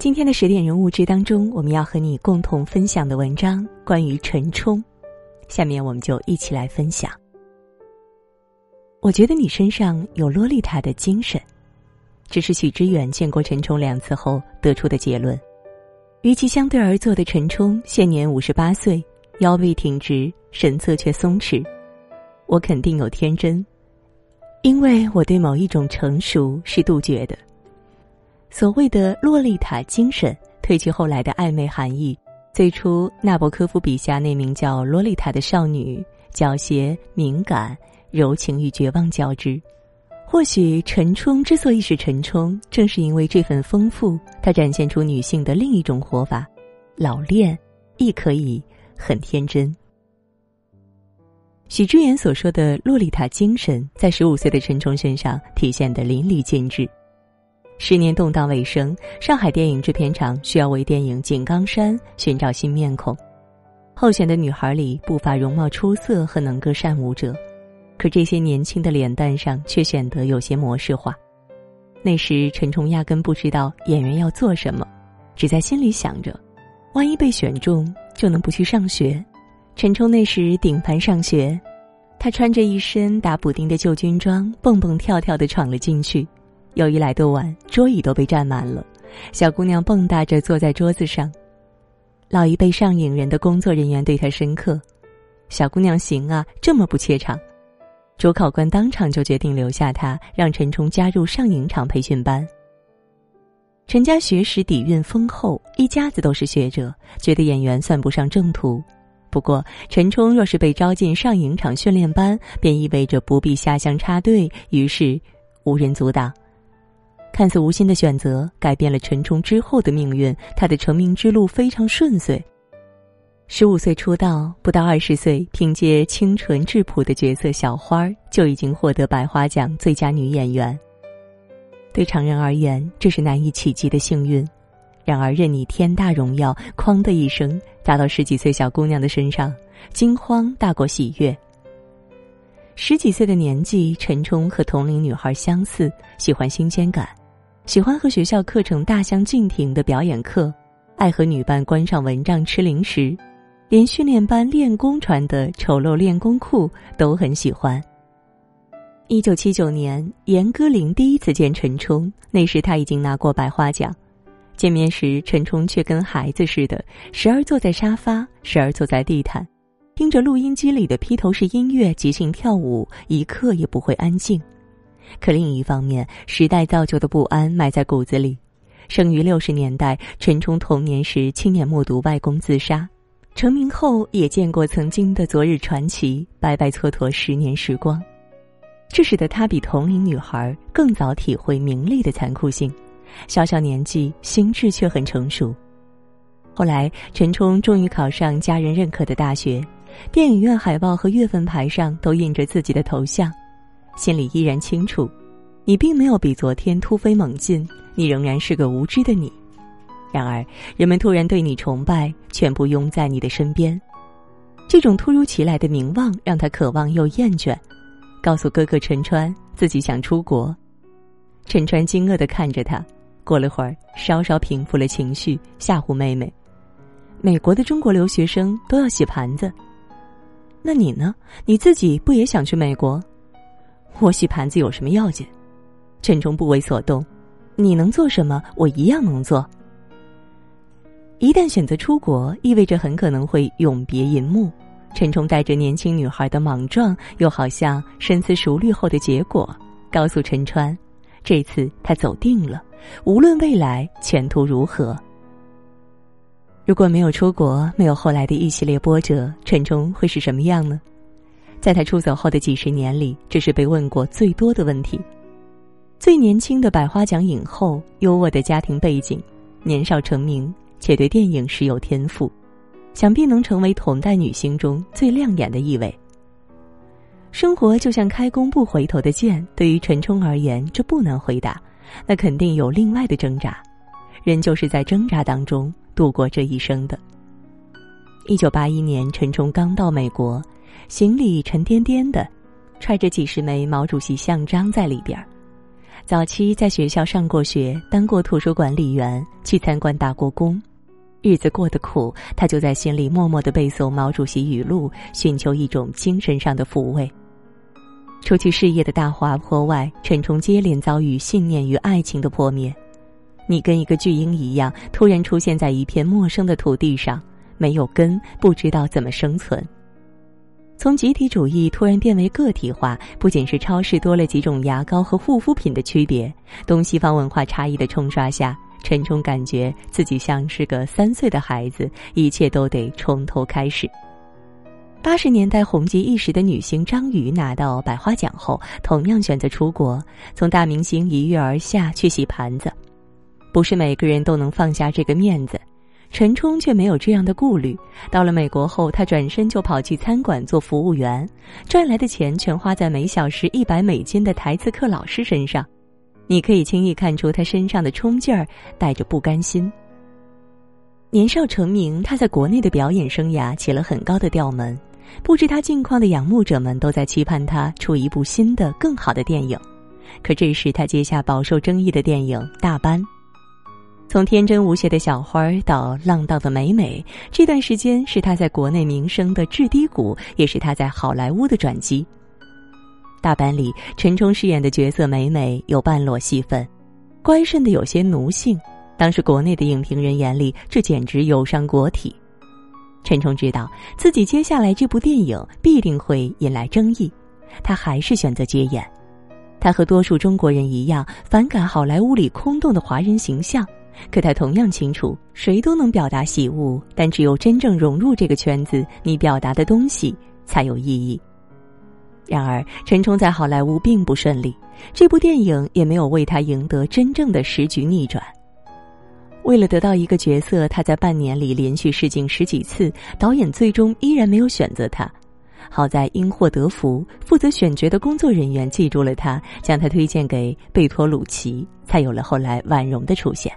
今天的十点人物志当中，我们要和你共同分享的文章关于陈冲，下面我们就一起来分享。我觉得你身上有洛丽塔的精神，这是许知远见过陈冲两次后得出的结论。与其相对而坐的陈冲，现年五十八岁，腰背挺直，神色却松弛。我肯定有天真，因为我对某一种成熟是杜绝的。所谓的洛丽塔精神，褪去后来的暧昧含义。最初，纳博科夫笔下那名叫洛丽塔的少女，狡黠、敏感、柔情与绝望交织。或许陈冲之所以是陈冲，正是因为这份丰富，它展现出女性的另一种活法，老练，亦可以很天真。许知远所说的洛丽塔精神，在十五岁的陈冲身上体现得淋漓尽致。十年动荡尾声，上海电影制片厂需要为电影《井冈山》寻找新面孔。候选的女孩里不乏容貌出色和能歌善舞者，可这些年轻的脸蛋上却显得有些模式化。那时陈冲压根不知道演员要做什么，只在心里想着：万一被选中，就能不去上学。陈冲那时顶班上学，他穿着一身打补丁的旧军装，蹦蹦跳跳的闯了进去。有一来的晚，桌椅都被占满了，小姑娘蹦跶着坐在桌子上。老一辈上影人的工作人员对她深刻：“小姑娘行啊，这么不怯场。”主考官当场就决定留下她，让陈冲加入上影厂培训班。陈家学识底蕴丰厚，一家子都是学者，觉得演员算不上正途。不过，陈冲若是被招进上影厂训练班，便意味着不必下乡插队，于是无人阻挡。看似无心的选择，改变了陈冲之后的命运。他的成名之路非常顺遂。十五岁出道，不到二十岁，凭借清纯质朴的角色小花儿，就已经获得百花奖最佳女演员。对常人而言，这是难以企及的幸运；然而，任你天大荣耀，哐的一声砸到十几岁小姑娘的身上，惊慌大过喜悦。十几岁的年纪，陈冲和同龄女孩相似，喜欢新鲜感。喜欢和学校课程大相径庭的表演课，爱和女伴关上蚊帐吃零食，连训练班练功穿的丑陋练功裤都很喜欢。一九七九年，严歌苓第一次见陈冲，那时他已经拿过百花奖。见面时，陈冲却跟孩子似的，时而坐在沙发，时而坐在地毯，听着录音机里的披头士音乐即兴跳舞，一刻也不会安静。可另一方面，时代造就的不安埋在骨子里。生于六十年代，陈冲童年时亲眼目睹外公自杀，成名后也见过曾经的昨日传奇，白白蹉跎十年时光。这使得他比同龄女孩更早体会名利的残酷性。小小年纪，心智却很成熟。后来，陈冲终于考上家人认可的大学，电影院海报和月份牌上都印着自己的头像。心里依然清楚，你并没有比昨天突飞猛进，你仍然是个无知的你。然而，人们突然对你崇拜，全部拥在你的身边。这种突如其来的名望让他渴望又厌倦，告诉哥哥陈川自己想出国。陈川惊愕的看着他，过了会儿，稍稍平复了情绪，吓唬妹妹：“美国的中国留学生都要洗盘子，那你呢？你自己不也想去美国？”我洗盘子有什么要紧？陈冲不为所动。你能做什么，我一样能做。一旦选择出国，意味着很可能会永别银幕。陈冲带着年轻女孩的莽撞，又好像深思熟虑后的结果，告诉陈川：这次他走定了，无论未来前途如何。如果没有出国，没有后来的一系列波折，陈冲会是什么样呢？在他出走后的几十年里，这是被问过最多的问题。最年轻的百花奖影后，优渥的家庭背景，年少成名，且对电影时有天赋，想必能成为同代女星中最亮眼的一位。生活就像开弓不回头的箭，对于陈冲而言，这不难回答。那肯定有另外的挣扎，人就是在挣扎当中度过这一生的。一九八一年，陈冲刚到美国。行李沉甸甸的，揣着几十枚毛主席像章在里边儿。早期在学校上过学，当过图书管理员，去参观打过工，日子过得苦，他就在心里默默的背诵毛主席语录，寻求一种精神上的抚慰。除去事业的大滑坡外，陈冲接连遭遇信念与爱情的破灭。你跟一个巨婴一样，突然出现在一片陌生的土地上，没有根，不知道怎么生存。从集体主义突然变为个体化，不仅是超市多了几种牙膏和护肤品的区别，东西方文化差异的冲刷下，陈冲感觉自己像是个三岁的孩子，一切都得从头开始。八十年代红极一时的女星张宇拿到百花奖后，同样选择出国，从大明星一跃而下去洗盘子。不是每个人都能放下这个面子。陈冲却没有这样的顾虑。到了美国后，他转身就跑去餐馆做服务员，赚来的钱全花在每小时一百美金的台词课老师身上。你可以轻易看出他身上的冲劲儿，带着不甘心。年少成名，他在国内的表演生涯起了很高的调门，不知他近况的仰慕者们都在期盼他出一部新的、更好的电影。可这时，他接下饱受争议的电影《大班》。从天真无邪的小花到浪荡的美美，这段时间是她在国内名声的至低谷，也是她在好莱坞的转机。大班里，陈冲饰演的角色美美有半裸戏份，乖顺的有些奴性。当时国内的影评人眼里，这简直有伤国体。陈冲知道自己接下来这部电影必定会引来争议，他还是选择接演。他和多数中国人一样，反感好莱坞里空洞的华人形象。可他同样清楚，谁都能表达喜恶，但只有真正融入这个圈子，你表达的东西才有意义。然而，陈冲在好莱坞并不顺利，这部电影也没有为他赢得真正的时局逆转。为了得到一个角色，他在半年里连续试镜十几次，导演最终依然没有选择他。好在因祸得福，负责选角的工作人员记住了他，将他推荐给贝托鲁奇，才有了后来婉容的出现。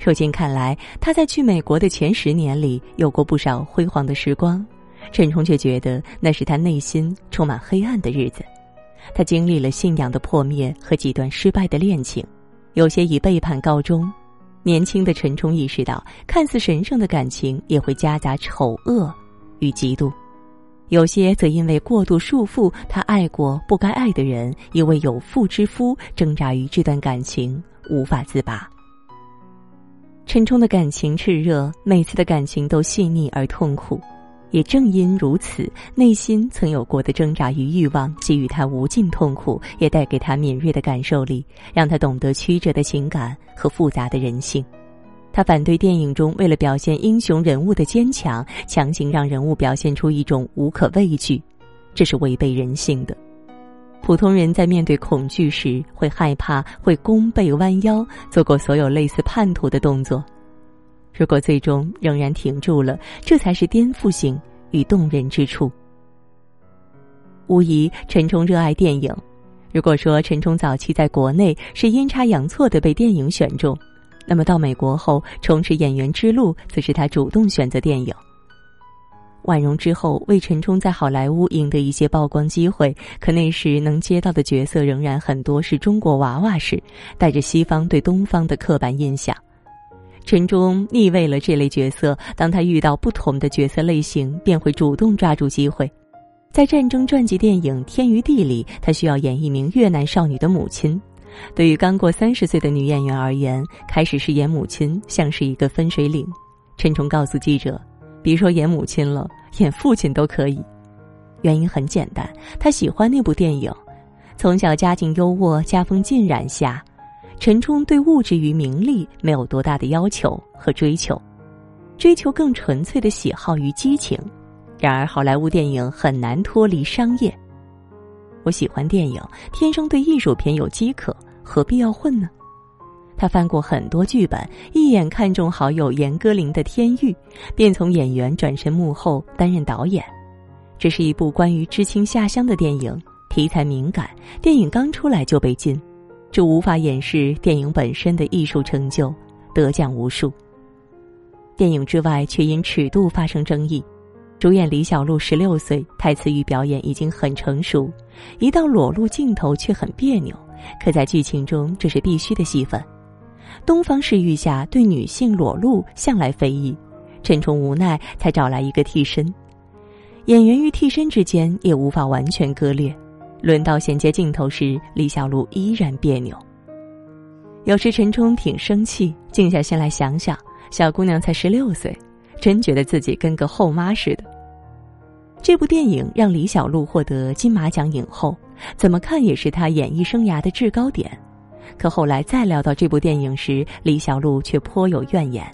如今看来，他在去美国的前十年里有过不少辉煌的时光，陈冲却觉得那是他内心充满黑暗的日子。他经历了信仰的破灭和几段失败的恋情，有些以背叛告终。年轻的陈冲意识到，看似神圣的感情也会夹杂丑恶与嫉妒；有些则因为过度束缚他爱过不该爱的人，一位有妇之夫挣扎于这段感情无法自拔。陈冲的感情炽热，每次的感情都细腻而痛苦，也正因如此，内心曾有过的挣扎与欲望，给予他无尽痛苦，也带给他敏锐的感受力，让他懂得曲折的情感和复杂的人性。他反对电影中为了表现英雄人物的坚强，强行让人物表现出一种无可畏惧，这是违背人性的。普通人在面对恐惧时会害怕，会弓背弯腰，做过所有类似叛徒的动作。如果最终仍然挺住了，这才是颠覆性与动人之处。无疑，陈冲热爱电影。如果说陈冲早期在国内是阴差阳错的被电影选中，那么到美国后重拾演员之路，则是他主动选择电影。婉容之后为陈冲在好莱坞赢得一些曝光机会，可那时能接到的角色仍然很多是中国娃娃时，带着西方对东方的刻板印象。陈冲逆位了这类角色，当他遇到不同的角色类型，便会主动抓住机会。在战争传记电影《天与地》里，他需要演一名越南少女的母亲。对于刚过三十岁的女演员而言，开始饰演母亲像是一个分水岭。陈冲告诉记者：“别说演母亲了。”演父亲都可以，原因很简单，他喜欢那部电影。从小家境优渥、家风浸染下，陈冲对物质与名利没有多大的要求和追求，追求更纯粹的喜好与激情。然而，好莱坞电影很难脱离商业。我喜欢电影，天生对艺术片有饥渴，何必要混呢？他翻过很多剧本，一眼看中好友严歌苓的《天域》，便从演员转身幕后担任导演。这是一部关于知青下乡的电影，题材敏感，电影刚出来就被禁，这无法掩饰电影本身的艺术成就，得奖无数。电影之外却因尺度发生争议，主演李小璐十六岁，台词与表演已经很成熟，一到裸露镜头却很别扭。可在剧情中这是必须的戏份。东方氏御下对女性裸露向来非议，陈冲无奈才找来一个替身。演员与替身之间也无法完全割裂，轮到衔接镜头时，李小璐依然别扭。有时陈冲挺生气，静下心来想想，小姑娘才十六岁，真觉得自己跟个后妈似的。这部电影让李小璐获得金马奖影后，怎么看也是她演艺生涯的制高点。可后来再聊到这部电影时，李小璐却颇有怨言。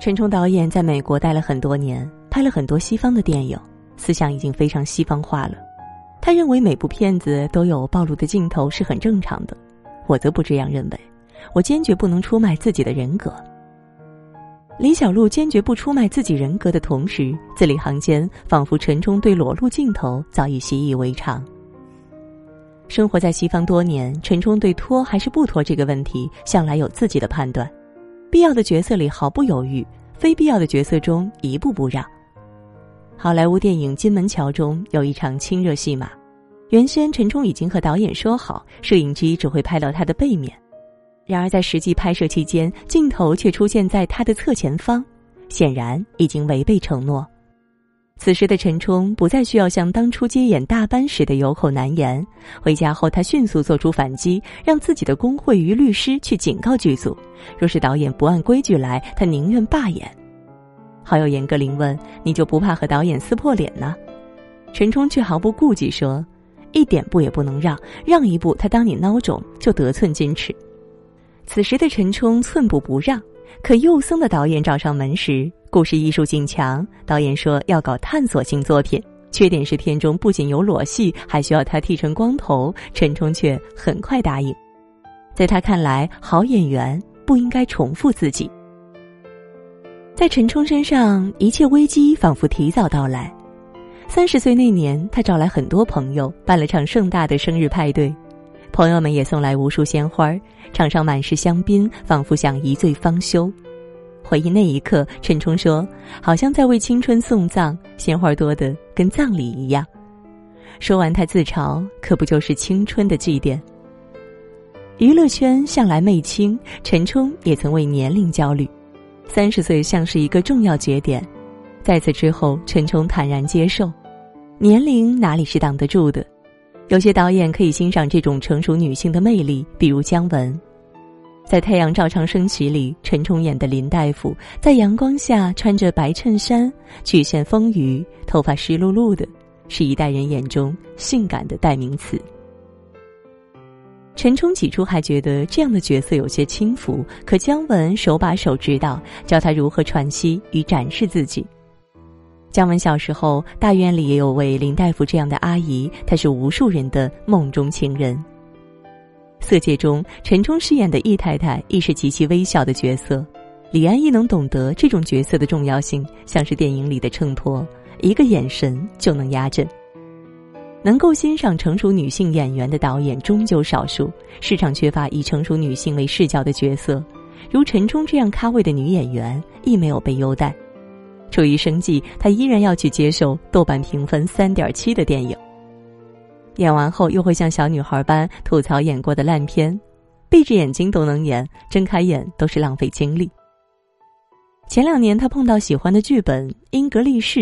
陈冲导演在美国待了很多年，拍了很多西方的电影，思想已经非常西方化了。他认为每部片子都有暴露的镜头是很正常的，我则不这样认为，我坚决不能出卖自己的人格。李小璐坚决不出卖自己人格的同时，字里行间仿佛陈冲对裸露镜头早已习以为常。生活在西方多年，陈冲对脱还是不脱这个问题向来有自己的判断，必要的角色里毫不犹豫，非必要的角色中一步不让。好莱坞电影《金门桥》中有一场亲热戏码，原先陈冲已经和导演说好，摄影机只会拍到他的背面。然而，在实际拍摄期间，镜头却出现在他的侧前方，显然已经违背承诺。此时的陈冲不再需要像当初接演大班时的有口难言。回家后，他迅速做出反击，让自己的工会与律师去警告剧组：若是导演不按规矩来，他宁愿罢演。好友严歌苓问：“你就不怕和导演撕破脸呢？”陈冲却毫不顾忌说：“一点步也不能让，让一步，他当你孬种就得寸进尺。”此时的陈冲寸步不让，可幼僧的导演找上门时，故事艺术性强，导演说要搞探索性作品，缺点是片中不仅有裸戏，还需要他剃成光头。陈冲却很快答应，在他看来，好演员不应该重复自己。在陈冲身上，一切危机仿佛提早到来。三十岁那年，他找来很多朋友，办了场盛大的生日派对。朋友们也送来无数鲜花，场上满是香槟，仿佛想一醉方休。回忆那一刻，陈冲说：“好像在为青春送葬，鲜花多的跟葬礼一样。”说完，他自嘲：“可不就是青春的祭奠？”娱乐圈向来媚青，陈冲也曾为年龄焦虑。三十岁像是一个重要节点，在此之后，陈冲坦然接受，年龄哪里是挡得住的。有些导演可以欣赏这种成熟女性的魅力，比如姜文，在《太阳照常升起》里，陈冲演的林大夫在阳光下穿着白衬衫，曲线丰腴，头发湿漉漉的，是一代人眼中性感的代名词。陈冲起初还觉得这样的角色有些轻浮，可姜文手把手指导，教他如何喘息与展示自己。姜文小时候，大院里也有位林大夫这样的阿姨，她是无数人的梦中情人。《色戒》中，陈冲饰演的易太太亦是极其微小的角色，李安亦能懂得这种角色的重要性，像是电影里的衬托，一个眼神就能压阵。能够欣赏成熟女性演员的导演终究少数，市场缺乏以成熟女性为视角的角色，如陈冲这样咖位的女演员亦没有被优待。出于生计，他依然要去接受豆瓣评分三点七的电影。演完后又会像小女孩般吐槽演过的烂片，闭着眼睛都能演，睁开眼都是浪费精力。前两年他碰到喜欢的剧本《英格力士》，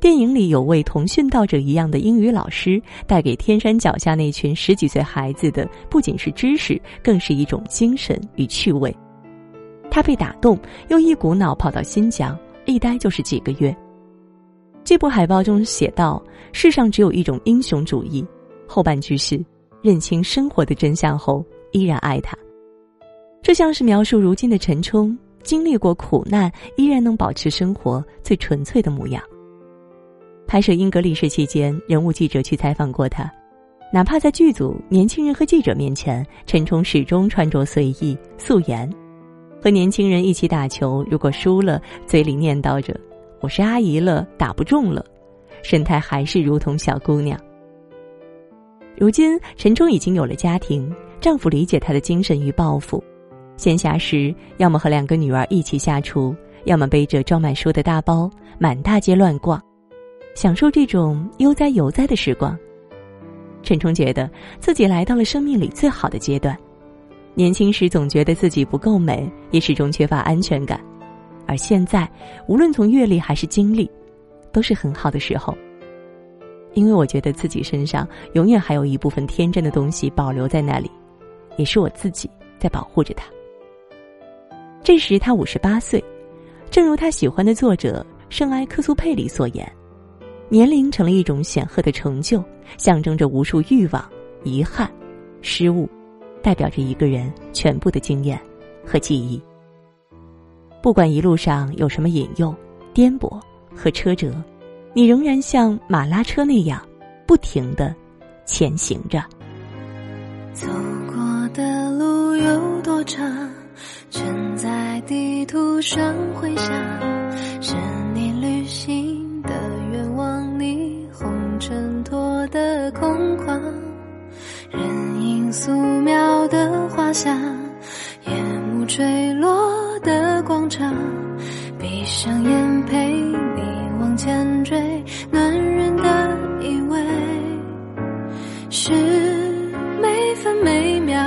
电影里有位同训道者一样的英语老师，带给天山脚下那群十几岁孩子的不仅是知识，更是一种精神与趣味。他被打动，又一股脑跑到新疆。一待就是几个月。这部海报中写道：“世上只有一种英雄主义。”后半句是认清生活的真相后依然爱他。这像是描述如今的陈冲经历过苦难，依然能保持生活最纯粹的模样。拍摄《英格力士》期间，人物记者去采访过他，哪怕在剧组年轻人和记者面前，陈冲始终穿着随意素颜。和年轻人一起打球，如果输了，嘴里念叨着“我是阿姨了，打不中了”，神态还是如同小姑娘。如今陈冲已经有了家庭，丈夫理解她的精神与抱负，闲暇时要么和两个女儿一起下厨，要么背着装满书的大包满大街乱逛，享受这种悠哉游哉的时光。陈冲觉得自己来到了生命里最好的阶段。年轻时总觉得自己不够美，也始终缺乏安全感，而现在，无论从阅历还是经历，都是很好的时候。因为我觉得自己身上永远还有一部分天真的东西保留在那里，也是我自己在保护着它。这时他五十八岁，正如他喜欢的作者圣埃克苏佩里所言。年龄成了一种显赫的成就，象征着无数欲望、遗憾、失误，代表着一个人全部的经验和记忆。不管一路上有什么引诱、颠簸和车辙，你仍然像马拉车那样，不停的前行着。走过的路有多长，全在地图上回想，是你旅行。的愿望，你红尘脱的空旷，人影素描的画像，夜幕坠落的广场，闭上眼陪你前缀，暖人的依偎，是每分每秒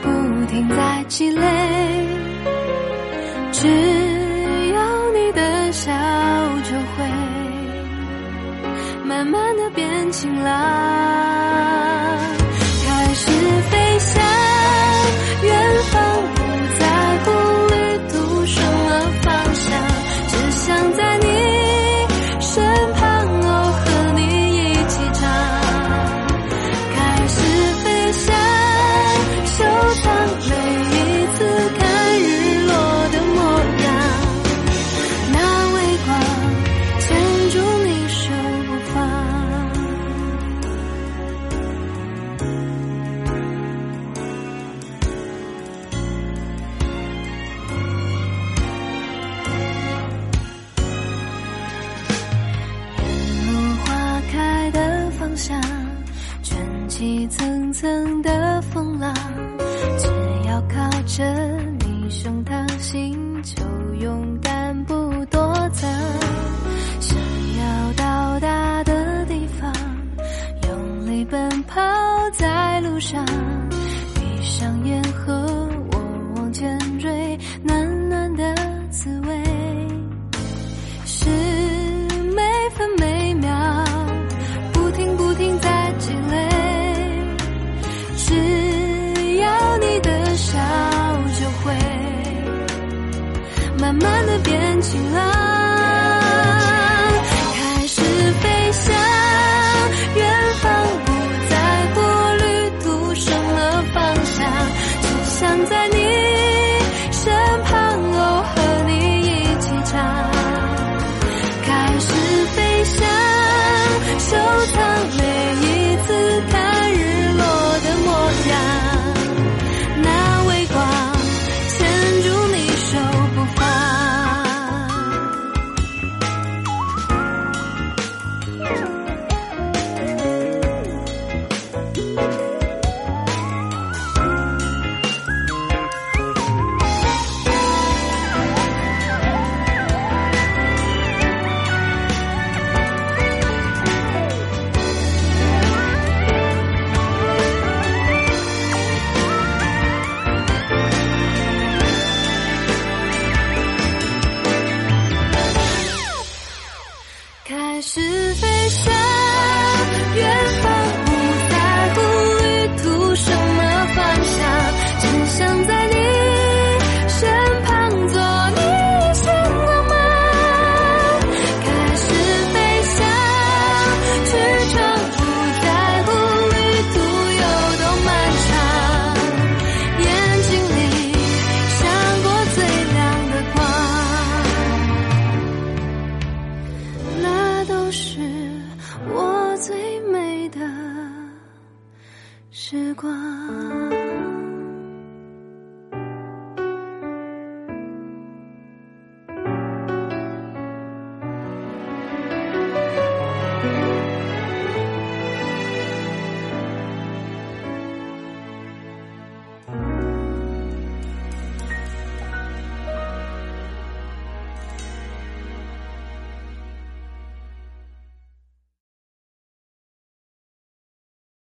不停在积累，只要你的笑就会。慢慢的变晴朗，路上，